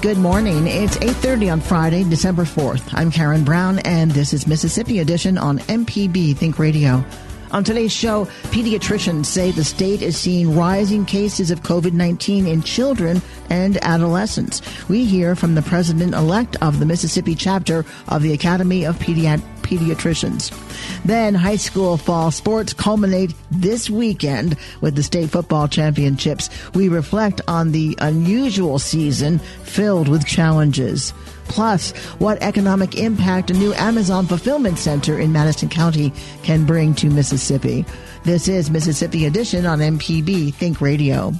Good morning. It's 8:30 on Friday, December 4th. I'm Karen Brown and this is Mississippi Edition on MPB Think Radio. On today's show, pediatricians say the state is seeing rising cases of COVID 19 in children and adolescents. We hear from the president elect of the Mississippi chapter of the Academy of Pediatrics pediatricians. Then high school fall sports culminate this weekend with the state football championships. We reflect on the unusual season filled with challenges. Plus, what economic impact a new Amazon fulfillment center in Madison County can bring to Mississippi. This is Mississippi Edition on MPB Think Radio.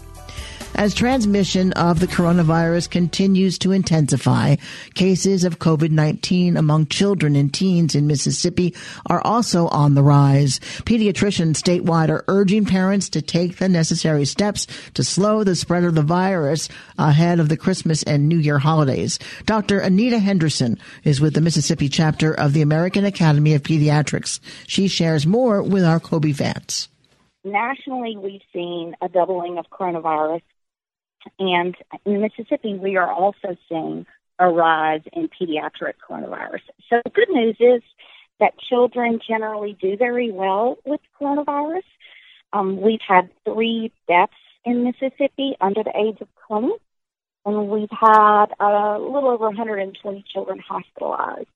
As transmission of the coronavirus continues to intensify, cases of COVID-19 among children and teens in Mississippi are also on the rise. Pediatricians statewide are urging parents to take the necessary steps to slow the spread of the virus ahead of the Christmas and New Year holidays. Dr. Anita Henderson is with the Mississippi chapter of the American Academy of Pediatrics. She shares more with our Kobee Vance. Nationally, we've seen a doubling of coronavirus and in Mississippi, we are also seeing a rise in pediatric coronavirus. So the good news is that children generally do very well with coronavirus. Um, we've had three deaths in Mississippi under the age of 20, and we've had a little over 120 children hospitalized.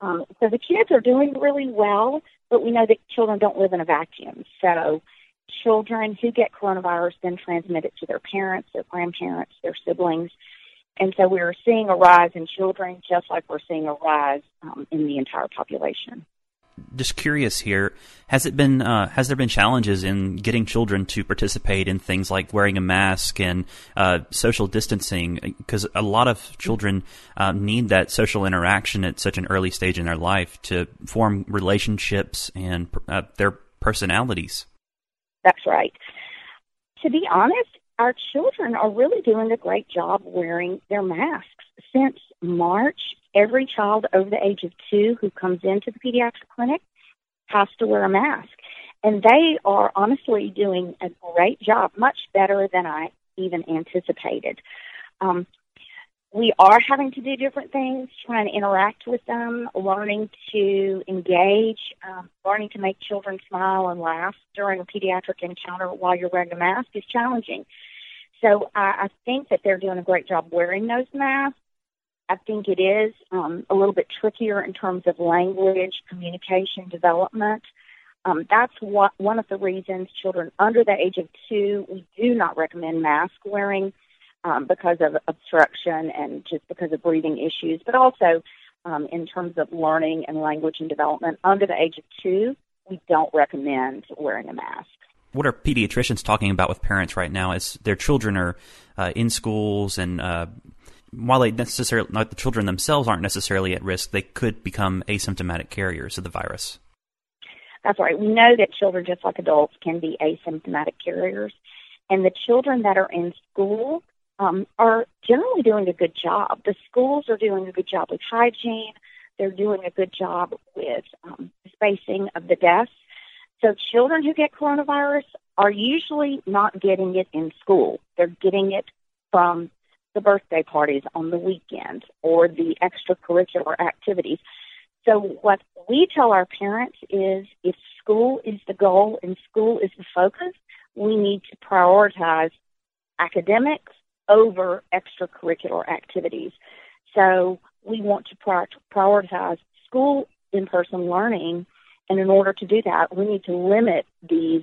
Um, so the kids are doing really well, but we know that children don't live in a vacuum. So children who get coronavirus then transmit it to their parents, their grandparents, their siblings. And so we're seeing a rise in children just like we're seeing a rise um, in the entire population. Just curious here, has it been uh, has there been challenges in getting children to participate in things like wearing a mask and uh, social distancing? Because a lot of children uh, need that social interaction at such an early stage in their life to form relationships and uh, their personalities. That's right. To be honest, our children are really doing a great job wearing their masks. Since March, every child over the age of two who comes into the pediatric clinic has to wear a mask. And they are honestly doing a great job, much better than I even anticipated. Um, we are having to do different things, trying to interact with them, learning to engage, um, learning to make children smile and laugh during a pediatric encounter while you're wearing a mask is challenging. So I, I think that they're doing a great job wearing those masks. I think it is um, a little bit trickier in terms of language, communication, development. Um, that's what, one of the reasons children under the age of two, we do not recommend mask wearing um, because of obstruction and just because of breathing issues, but also um, in terms of learning and language and development. Under the age of two, we don't recommend wearing a mask. What are pediatricians talking about with parents right now as their children are uh, in schools and uh, while they necessarily, not the children themselves aren't necessarily at risk, they could become asymptomatic carriers of the virus. That's right. We know that children, just like adults, can be asymptomatic carriers. And the children that are in school um, are generally doing a good job. The schools are doing a good job with hygiene. They're doing a good job with um, spacing of the desks. So children who get coronavirus are usually not getting it in school. They're getting it from the birthday parties on the weekend or the extracurricular activities. So what we tell our parents is if school is the goal and school is the focus, we need to prioritize academics over extracurricular activities. So we want to prioritize school in-person learning, and in order to do that, we need to limit these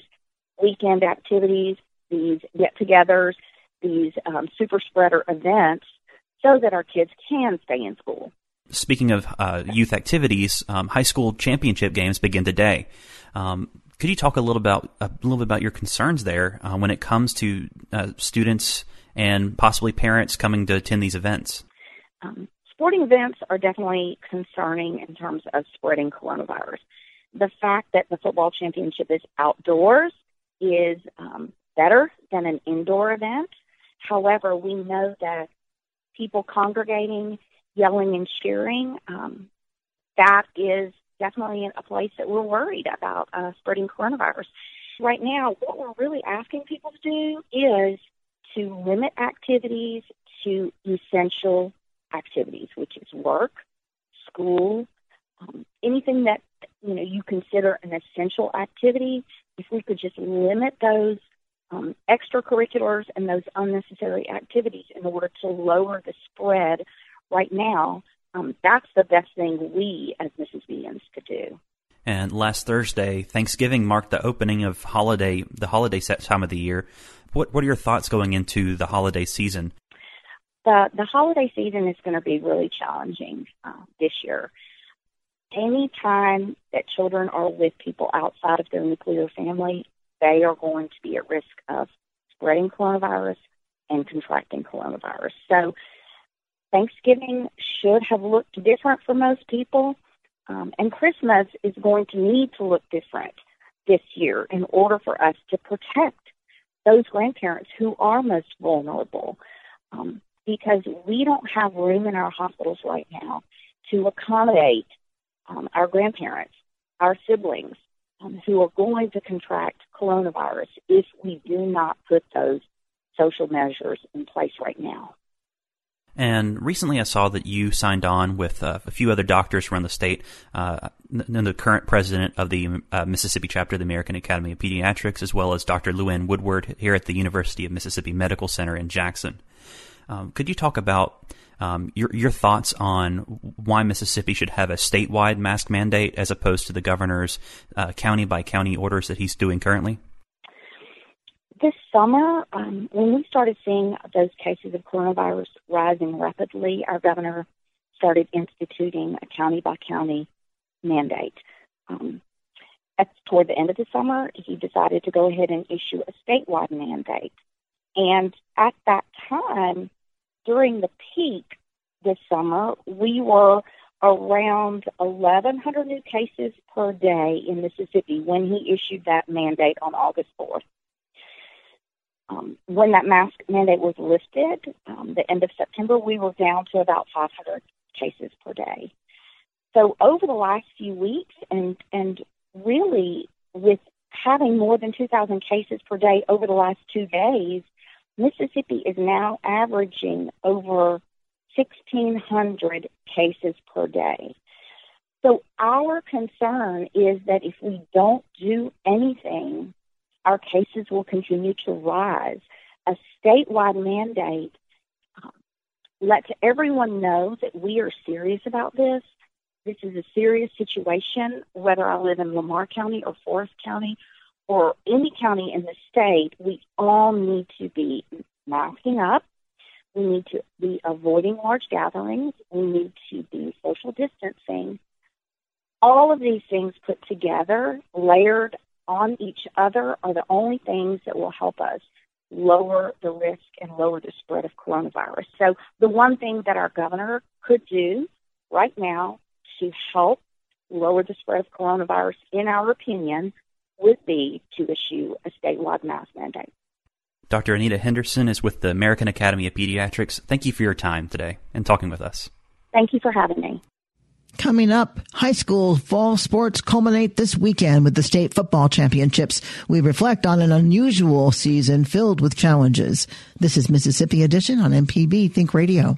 weekend activities, these get-togethers, these um, super spreader events, so that our kids can stay in school. Speaking of uh, youth activities, um, high school championship games begin today. Um, could you talk a little about a little bit about your concerns there uh, when it comes to uh, students and possibly parents coming to attend these events? Um, sporting events are definitely concerning in terms of spreading coronavirus. The fact that the football championship is outdoors is um, better than an indoor event. However, we know that people congregating, yelling, and cheering, um, that is definitely a place that we're worried about uh, spreading coronavirus. Right now, what we're really asking people to do is to limit activities to essential activities, which is work, school, um, anything that you know you consider an essential activity. If we could just limit those um, extracurriculars and those unnecessary activities in order to lower the spread right now, um, that's the best thing we as Mississippians could do. And last Thursday, Thanksgiving marked the opening of holiday, the holiday set time of the year. What what are your thoughts going into the holiday season? The the holiday season is going to be really challenging uh, this year. Any time that children are with people outside of their nuclear family, they are going to be at risk of spreading coronavirus and contracting coronavirus. So Thanksgiving should have looked different for most people, um, and Christmas is going to need to look different this year in order for us to protect those grandparents who are most vulnerable. Um, because we don't have room in our hospitals right now to accommodate um, our grandparents, our siblings, um, who are going to contract coronavirus if we do not put those social measures in place right now. And recently, I saw that you signed on with uh, a few other doctors around the state, uh, and the current president of the uh, Mississippi chapter of the American Academy of Pediatrics, as well as Dr. LouAnn Woodward here at the University of Mississippi Medical Center in Jackson. Um, could you talk about um, your your thoughts on why Mississippi should have a statewide mask mandate as opposed to the governor's uh, county by county orders that he's doing currently? This summer, um, when we started seeing those cases of coronavirus rising rapidly, our governor started instituting a county by county mandate. Um, at, toward the end of the summer, he decided to go ahead and issue a statewide mandate. And at that time, during the peak this summer, we were around 1,100 new cases per day in Mississippi when he issued that mandate on August 4th. Um, when that mask mandate was lifted, um, the end of September, we were down to about 500 cases per day. So over the last few weeks, and and really with having more than 2,000 cases per day over the last two days, Mississippi is now averaging over 1,600 cases per day. So our concern is that if we don't do anything, our cases will continue to rise. A statewide mandate um, lets everyone know that we are serious about this. This is a serious situation, whether I live in Lamar County or Forrest County or any county in the state, we all need to be masking up. We need to be avoiding large gatherings. We need to be social distancing. All of these things put together, layered on each other, are the only things that will help us lower the risk and lower the spread of coronavirus. So, the one thing that our governor could do right now to help lower the spread of coronavirus, in our opinion, would be to issue a statewide mask mandate. Dr. Anita Henderson is with the American Academy of Pediatrics. Thank you for your time today and talking with us. Thank you for having me. Coming up, high school fall sports culminate this weekend with the state football championships. We reflect on an unusual season filled with challenges. This is Mississippi Edition on MPB Think Radio.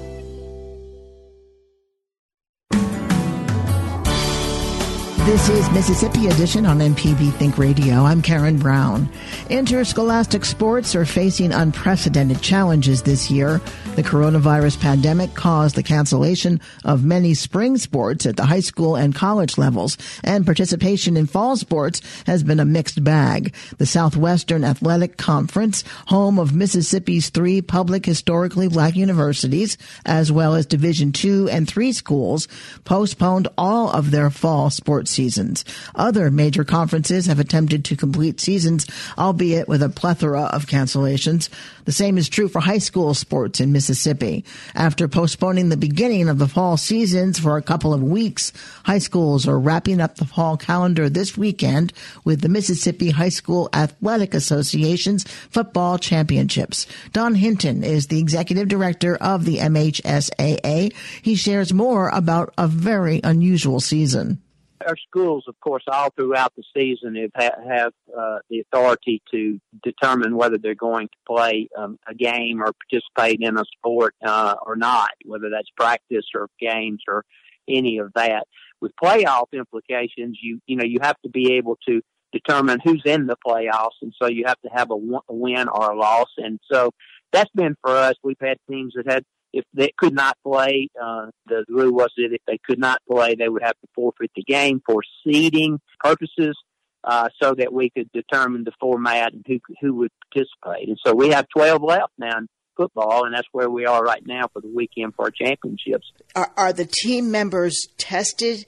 This is Mississippi Edition on MPB Think Radio. I'm Karen Brown. Interscholastic sports are facing unprecedented challenges this year. The coronavirus pandemic caused the cancellation of many spring sports at the high school and college levels, and participation in fall sports has been a mixed bag. The Southwestern Athletic Conference, home of Mississippi's three public historically black universities, as well as Division two and three schools, postponed all of their fall sports seasons. Other major conferences have attempted to complete seasons, albeit with a plethora of cancellations. The same is true for high school sports in Mississippi. After postponing the beginning of the fall seasons for a couple of weeks, high schools are wrapping up the fall calendar this weekend with the Mississippi High School Athletic Association's football championships. Don Hinton is the executive director of the MHSAA. He shares more about a very unusual season our schools, of course, all throughout the season have have uh, the authority to determine whether they're going to play um, a game or participate in a sport uh, or not, whether that's practice or games or any of that. With playoff implications, you you know you have to be able to determine who's in the playoffs, and so you have to have a, a win or a loss, and so that's been for us. We've had teams that had if they could not play, uh, the rule was that if they could not play, they would have to forfeit the game for seeding purposes, uh, so that we could determine the format and who who would participate. And so we have 12 left now in football, and that's where we are right now for the weekend for our championships. Are, are the team members tested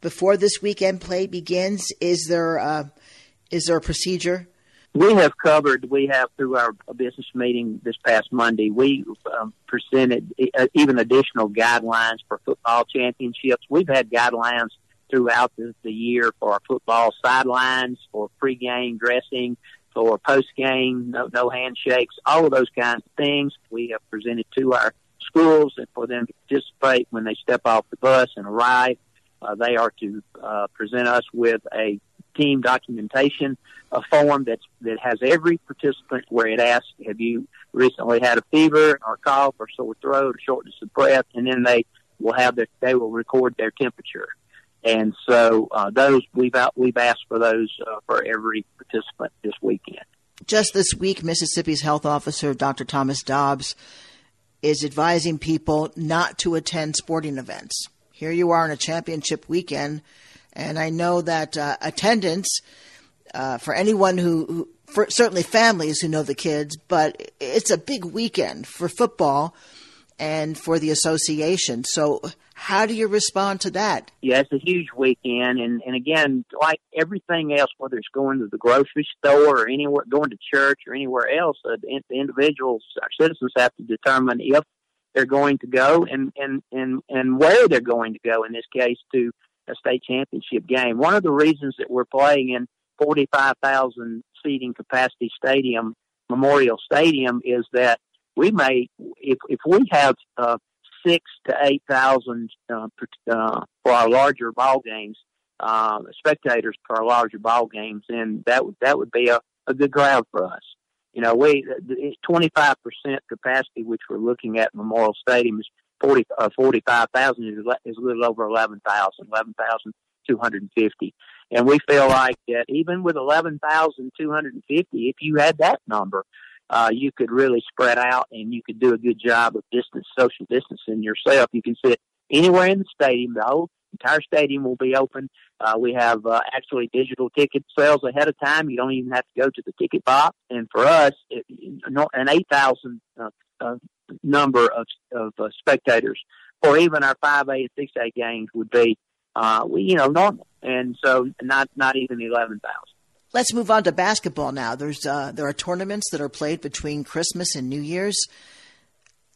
before this weekend play begins? Is there a, is there a procedure? We have covered, we have through our business meeting this past Monday, we um, presented uh, even additional guidelines for football championships. We've had guidelines throughout the, the year for our football sidelines, for pregame dressing, for postgame, no, no handshakes, all of those kinds of things we have presented to our schools and for them to participate when they step off the bus and arrive. Uh, they are to uh, present us with a team documentation a form that's that has every participant where it asks, "Have you recently had a fever or cough or sore throat or shortness of breath?" And then they will have their they will record their temperature. And so uh, those we've out, we've asked for those uh, for every participant this weekend. Just this week, Mississippi's health officer, Dr. Thomas Dobbs, is advising people not to attend sporting events. Here you are on a championship weekend, and I know that uh, attendance uh, for anyone who, who, for certainly families who know the kids, but it's a big weekend for football and for the association. So, how do you respond to that? Yeah, it's a huge weekend, and and again, like everything else, whether it's going to the grocery store or anywhere, going to church or anywhere else, uh, the, individuals, our citizens, have to determine if they're going to go and and and and where they're going to go. In this case, to a state championship game. One of the reasons that we're playing in 45,000 seating capacity stadium, Memorial Stadium, is that we may, if, if we have uh, six to 8,000 uh, uh, for our larger ball games, uh, spectators for our larger ball games, then that would, that would be a, a good crowd for us. You know, we, it's 25% capacity, which we're looking at Memorial Stadium is 40, uh, 45,000 is, is a little over 11,000, 11,000 250. And we feel like that even with 11,250, if you had that number, uh, you could really spread out and you could do a good job of distance, social distancing yourself. You can sit anywhere in the stadium. The whole entire stadium will be open. Uh, we have uh, actually digital ticket sales ahead of time. You don't even have to go to the ticket box. And for us, it, an 8,000 uh, uh, number of, of uh, spectators for even our 5A and 6A games would be, uh, you know, normal. And so not, not even 11,000. Let's move on to basketball now. There's uh, there are tournaments that are played between Christmas and New Year's,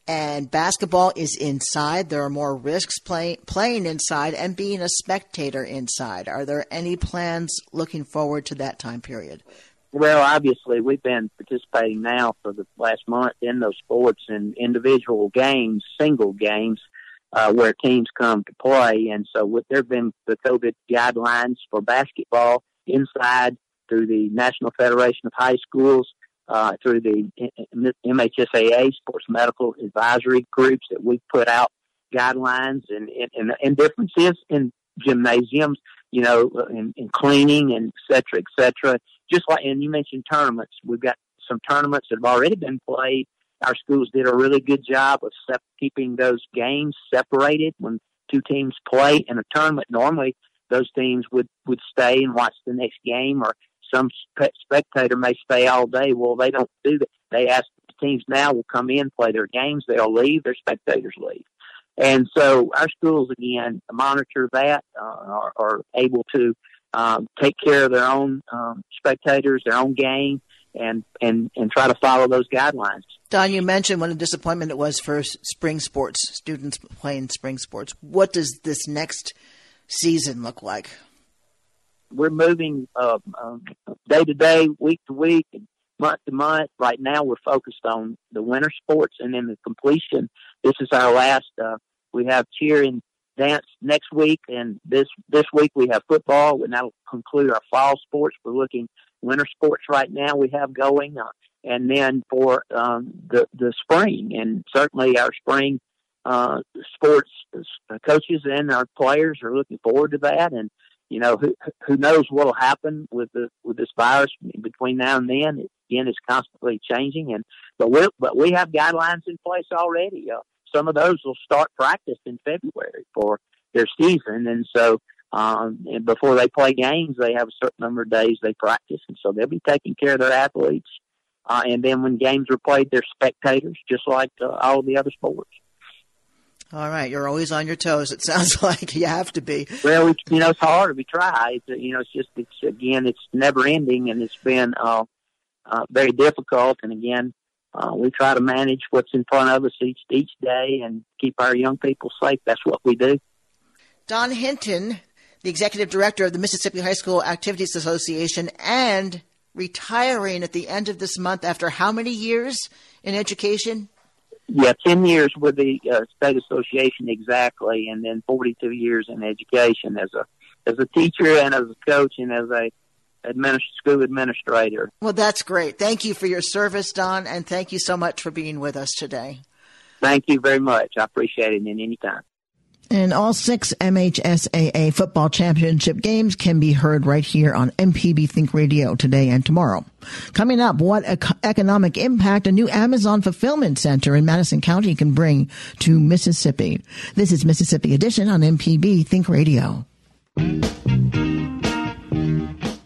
and basketball is inside. There are more risks play, playing inside and being a spectator inside. Are there any plans looking forward to that time period? Well, obviously, we've been participating now for the last month in those sports and individual games, single games, uh, where teams come to play. And so, there have been the COVID guidelines for basketball inside through the National Federation of High Schools, uh, through the MHSAA Sports Medical Advisory Groups that we've put out guidelines and, and, and differences in gymnasiums, you know, in, in cleaning and et cetera, et cetera. Just like, and you mentioned tournaments. We've got some tournaments that have already been played. Our schools did a really good job of sep- keeping those games separated when two teams play in a tournament. Normally, those teams would, would stay and watch the next game or some spectator may stay all day. Well, they don't do that. They ask the teams now will come in, play their games, they'll leave, their spectators leave. And so our schools again monitor that, uh, are, are able to um, take care of their own um, spectators, their own game, and and and try to follow those guidelines. Don, you mentioned what a disappointment it was for spring sports students playing spring sports. What does this next season look like? we're moving uh, um, day to day, week to week, and month to month. Right now, we're focused on the winter sports and then the completion. This is our last. Uh, we have cheer and dance next week, and this this week we have football, and that'll conclude our fall sports. We're looking winter sports right now. We have going, uh, and then for um, the the spring, and certainly our spring uh, sports uh, coaches and our players are looking forward to that, and you know, who who knows what will happen with the with this virus between now and then? It, again, it's constantly changing, and but we but we have guidelines in place already. Uh, some of those will start practice in February for their season, and so um, and before they play games, they have a certain number of days they practice, and so they'll be taking care of their athletes. Uh, and then when games are played, they're spectators, just like uh, all the other sports. All right, you're always on your toes. It sounds like you have to be. Well, we, you know, it's hard. We try. It's, you know, it's just it's again, it's never ending, and it's been uh, uh, very difficult. And again, uh, we try to manage what's in front of us each each day and keep our young people safe. That's what we do. Don Hinton, the executive director of the Mississippi High School Activities Association, and retiring at the end of this month after how many years in education? yeah, 10 years with the uh, state association exactly, and then 42 years in education as a as a teacher and as a coach and as a administ- school administrator. Well, that's great. Thank you for your service, Don, and thank you so much for being with us today. Thank you very much. I appreciate it. And time. And all six MHSAA football championship games can be heard right here on MPB Think Radio today and tomorrow. Coming up, what economic impact a new Amazon fulfillment center in Madison County can bring to Mississippi. This is Mississippi Edition on MPB Think Radio.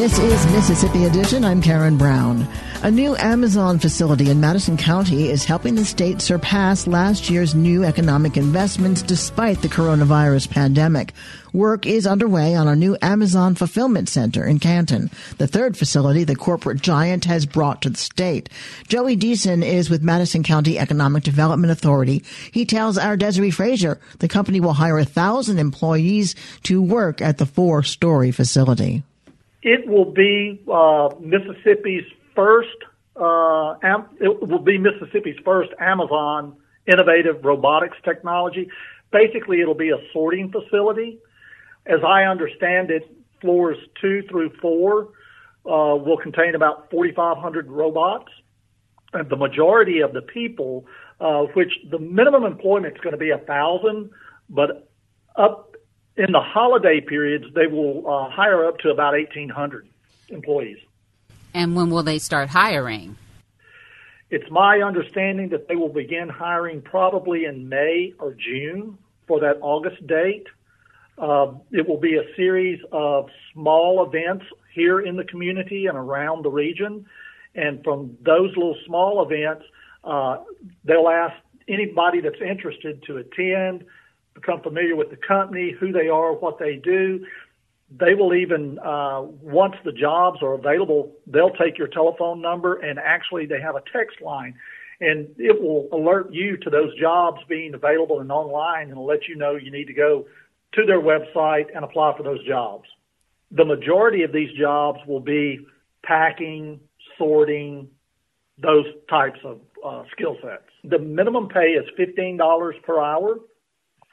This is Mississippi Edition. I'm Karen Brown. A new Amazon facility in Madison County is helping the state surpass last year's new economic investments despite the coronavirus pandemic. Work is underway on a new Amazon fulfillment center in Canton, the third facility the corporate giant has brought to the state. Joey Deason is with Madison County Economic Development Authority. He tells our Desare Frazier the company will hire a thousand employees to work at the four story facility. It will be uh, Mississippi's first, uh, it will be Mississippi's first Amazon innovative robotics technology. Basically, it'll be a sorting facility. As I understand it, floors two through four uh, will contain about 4,500 robots. And the majority of the people, uh, which the minimum employment is going to be a thousand, but up in the holiday periods, they will uh, hire up to about 1,800 employees. And when will they start hiring? It's my understanding that they will begin hiring probably in May or June for that August date. Uh, it will be a series of small events here in the community and around the region. And from those little small events, uh, they'll ask anybody that's interested to attend, become familiar with the company, who they are, what they do. They will even uh, once the jobs are available they'll take your telephone number and actually they have a text line. And it will alert you to those jobs being available and online and let you know you need to go to their website and apply for those jobs. The majority of these jobs will be packing sorting those types of uh, skill sets. The minimum pay is $15 per hour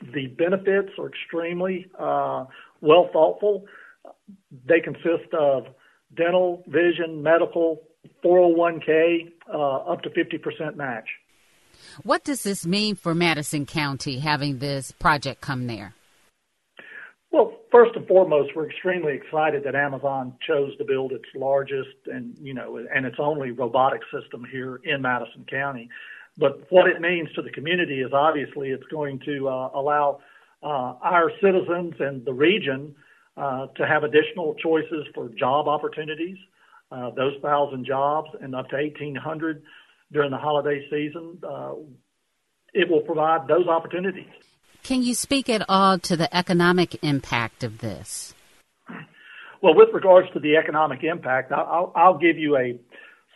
the benefits are extremely uh, well thoughtful. They consist of dental, vision, medical, 401k, uh, up to 50% match. What does this mean for Madison County having this project come there? Well, first and foremost, we're extremely excited that Amazon chose to build its largest and you know and its only robotic system here in Madison County. But what it means to the community is obviously it's going to uh, allow uh, our citizens and the region uh, to have additional choices for job opportunities. Uh, those thousand jobs and up to 1,800 during the holiday season, uh, it will provide those opportunities. Can you speak at all to the economic impact of this? Well, with regards to the economic impact, I'll, I'll give you a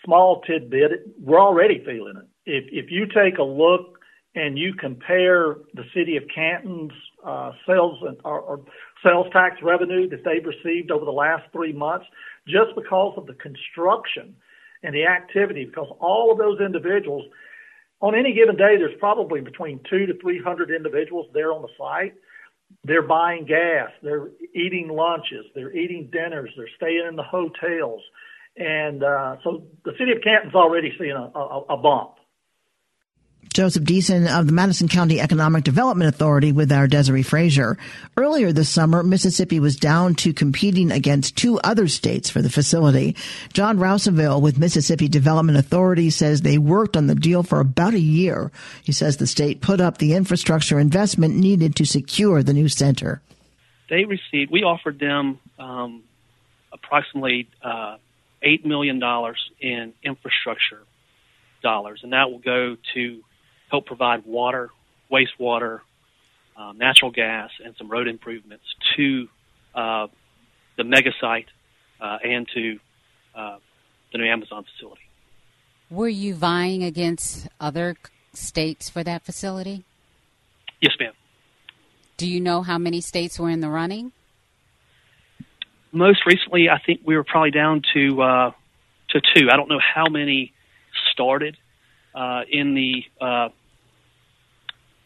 small tidbit. We're already feeling it. If, if you take a look and you compare the city of Canton's uh, sales and, or, or sales tax revenue that they've received over the last three months, just because of the construction and the activity, because all of those individuals, on any given day, there's probably between two to three hundred individuals there on the site. They're buying gas, they're eating lunches, they're eating dinners, they're staying in the hotels, and uh, so the city of Canton's already seeing a, a, a bump. Joseph Deason of the Madison County Economic Development Authority with our Desare Frazier. Earlier this summer, Mississippi was down to competing against two other states for the facility. John Rounsaville with Mississippi Development Authority says they worked on the deal for about a year. He says the state put up the infrastructure investment needed to secure the new center. They received, we offered them um, approximately uh, $8 million in infrastructure dollars, and that will go to help provide water, wastewater, um, natural gas, and some road improvements to uh, the mega site uh, and to uh, the new Amazon facility. Were you vying against other states for that facility? Yes, ma'am. Do you know how many states were in the running? Most recently, I think we were probably down to uh, to two. I don't know how many started uh, in the uh,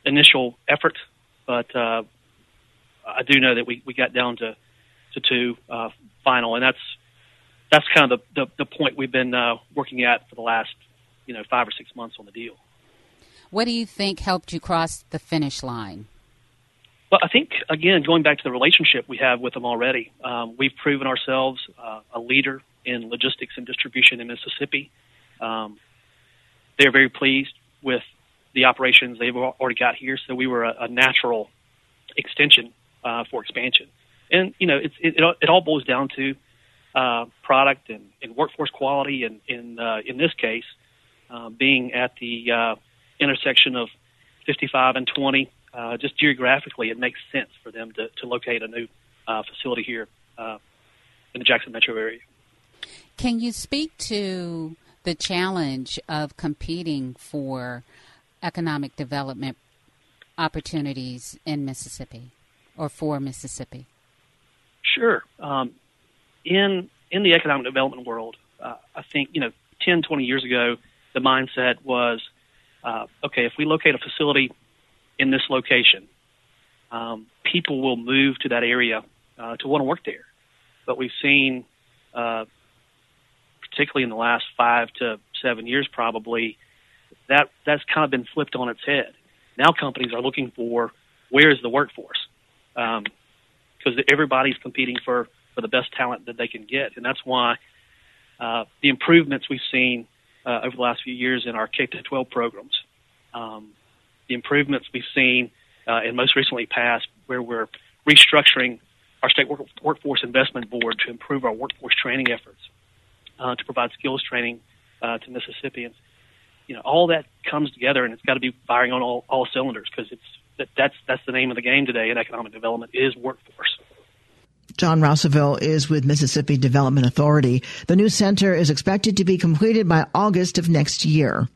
initial effort, but uh, I do know that we, we got down to to two uh, final, and that's that's kind of the, the, the point we've been uh, working at for the last you know five or six months on the deal. What do you think helped you cross the finish line? Well, I think again going back to the relationship we have with them already, um, we've proven ourselves uh, a leader in logistics and distribution in Mississippi. Um, they're very pleased with the operations they've already got here. So we were a, a natural extension uh, for expansion. And you know, it's, it, it all boils down to uh, product and, and workforce quality, and in uh, in this case, uh, being at the uh, intersection of 55 and 20, uh, just geographically, it makes sense for them to, to locate a new facility here in the Jackson metro area. Can you speak to the challenge of competing for economic development opportunities in Mississippi or for Mississippi? Sure. Um, in in the economic development world, uh, I think you know 10, 20 years ago, the mindset was, uh, okay, if we locate a facility in this location, um, people will move to that area uh, to want to work there. But we've seen, uh, particularly in the last five to seven years, probably that that's kind of been flipped on its head. Now companies are looking for where is the workforce because um, everybody's competing for for the best talent that they can get, and that's why uh, the improvements we've seen uh, over the last few years in our K to 12 programs, um, the improvements we've seen, uh, and most recently passed, where we're restructuring our state work- workforce investment board to improve our workforce training efforts, uh, to provide skills training uh, to Mississippians. You know, all that comes together, and it's got to be firing on all, all cylinders because it's that, that's that's the name of the game today in economic development is workforce. John Rounsaville is with Mississippi Development Authority. The new center is expected to be completed by August of next year.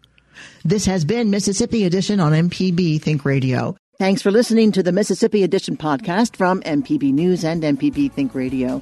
This has been Mississippi Edition on MPB Think Radio. Thanks for listening to the Mississippi Edition podcast from MPB News and MPB Think Radio.